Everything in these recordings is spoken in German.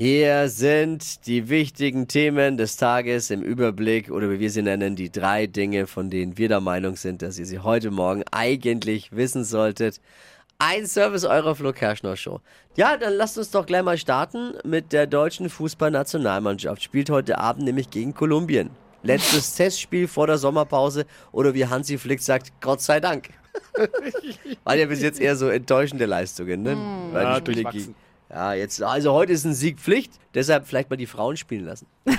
Hier sind die wichtigen Themen des Tages im Überblick oder wie wir sie nennen, die drei Dinge, von denen wir der Meinung sind, dass ihr sie heute Morgen eigentlich wissen solltet. Ein Service eurer Flo Kerschner Show. Ja, dann lasst uns doch gleich mal starten mit der deutschen Fußballnationalmannschaft. Spielt heute Abend nämlich gegen Kolumbien. Letztes Testspiel vor der Sommerpause oder wie Hansi Flick sagt, Gott sei Dank. Waren ja bis jetzt eher so enttäuschende Leistungen, ne? Weil Ja, die Spiele durchwachsen. gegen- ja, jetzt, also heute ist ein Sieg Pflicht, deshalb vielleicht mal die Frauen spielen lassen. ne?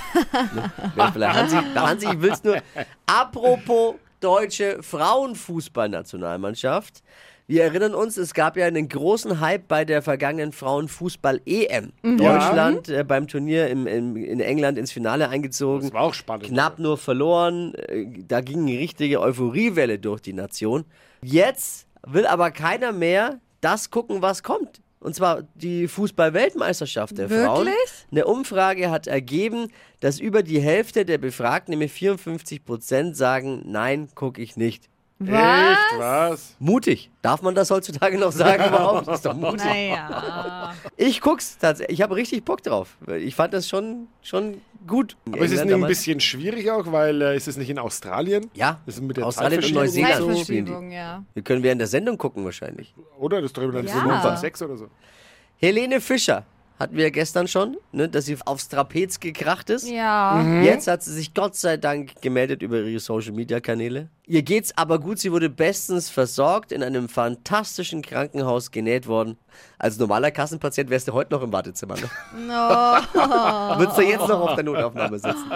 Vielleicht Hansi, Hansi will es nur. Apropos deutsche Frauenfußballnationalmannschaft. Wir erinnern uns, es gab ja einen großen Hype bei der vergangenen Frauenfußball-EM. Deutschland äh, beim Turnier im, im, in England ins Finale eingezogen. Das war auch spannend. Knapp nur verloren. Äh, Da ging eine richtige Euphoriewelle durch die Nation. Jetzt will aber keiner mehr das gucken, was kommt. Und zwar die Fußball-Weltmeisterschaft der Frauen. Wirklich? Eine Umfrage hat ergeben, dass über die Hälfte der Befragten, nämlich 54 Prozent, sagen, nein, gucke ich nicht. Was? Echt? Was? Mutig. Darf man das heutzutage noch sagen überhaupt? Das ist doch mutig. Naja. Ich guck's tatsächlich. Ich habe richtig Bock drauf. Ich fand das schon, schon gut. Aber ist es nicht ein bisschen schwierig auch, weil äh, ist es nicht in Australien? Ja, Das ist mit der Australien und Neuseeland so. spielen ja. Wir können während der Sendung gucken wahrscheinlich. Oder? Das drüber dann Ja. so Montag sechs oder so. Helene Fischer hatten wir ja gestern schon, ne, dass sie aufs Trapez gekracht ist. Ja. Jetzt hat sie sich Gott sei Dank gemeldet über ihre Social Media Kanäle. Ihr geht's aber gut, sie wurde bestens versorgt, in einem fantastischen Krankenhaus genäht worden. Als normaler Kassenpatient wärst du heute noch im Wartezimmer. Ne? No. Würdest du jetzt noch auf der Notaufnahme sitzen?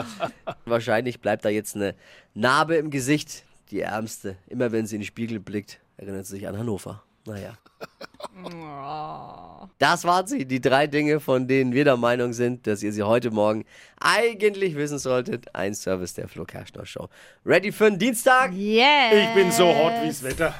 Wahrscheinlich bleibt da jetzt eine Narbe im Gesicht. Die ärmste. Immer wenn sie in den Spiegel blickt, erinnert sie sich an Hannover. Naja. Das waren sie, die drei Dinge, von denen wir der Meinung sind, dass ihr sie heute Morgen eigentlich wissen solltet. Ein Service der Flo Kerschner Show. Ready für den Dienstag? Yeah. Ich bin so hot wie's Wetter.